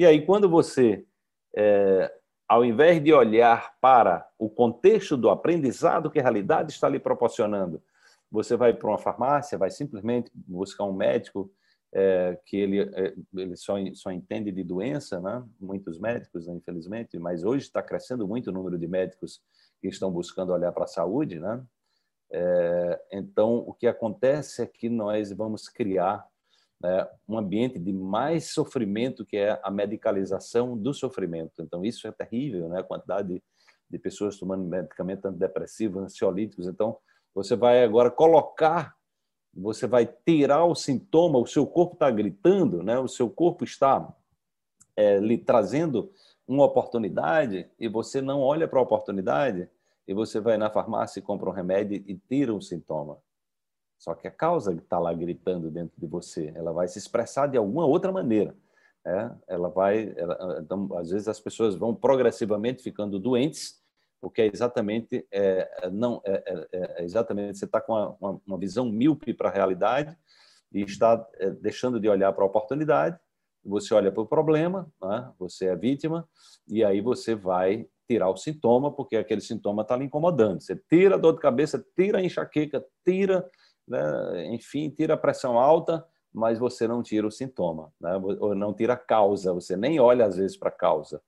E aí, quando você, é, ao invés de olhar para o contexto do aprendizado que a realidade está lhe proporcionando, você vai para uma farmácia, vai simplesmente buscar um médico é, que ele, é, ele só, só entende de doença, né? muitos médicos, né, infelizmente, mas hoje está crescendo muito o número de médicos que estão buscando olhar para a saúde. Né? É, então, o que acontece é que nós vamos criar né, um ambiente de mais sofrimento, que é a medicalização do sofrimento. Então, isso é terrível, né? a quantidade de, de pessoas tomando medicamentos antidepressivos, ansiolíticos. Então, você vai agora colocar você vai tirar o sintoma, o seu corpo está gritando, né? o seu corpo está é, lhe trazendo uma oportunidade e você não olha para a oportunidade e você vai na farmácia e compra um remédio e tira um sintoma. Só que a causa que está lá gritando dentro de você, ela vai se expressar de alguma outra maneira. Né? Ela vai, ela, então, às vezes as pessoas vão progressivamente ficando doentes porque é exatamente é, não é, é, é, exatamente você está com uma, uma, visão míope para a realidade e está é, deixando de olhar para a oportunidade. Você olha para o problema, né? você é vítima e aí você vai tirar o sintoma porque aquele sintoma está lhe incomodando. Você tira a dor de cabeça, tira a enxaqueca, tira, né? enfim, tira a pressão alta, mas você não tira o sintoma, né? ou não tira a causa. Você nem olha às vezes para a causa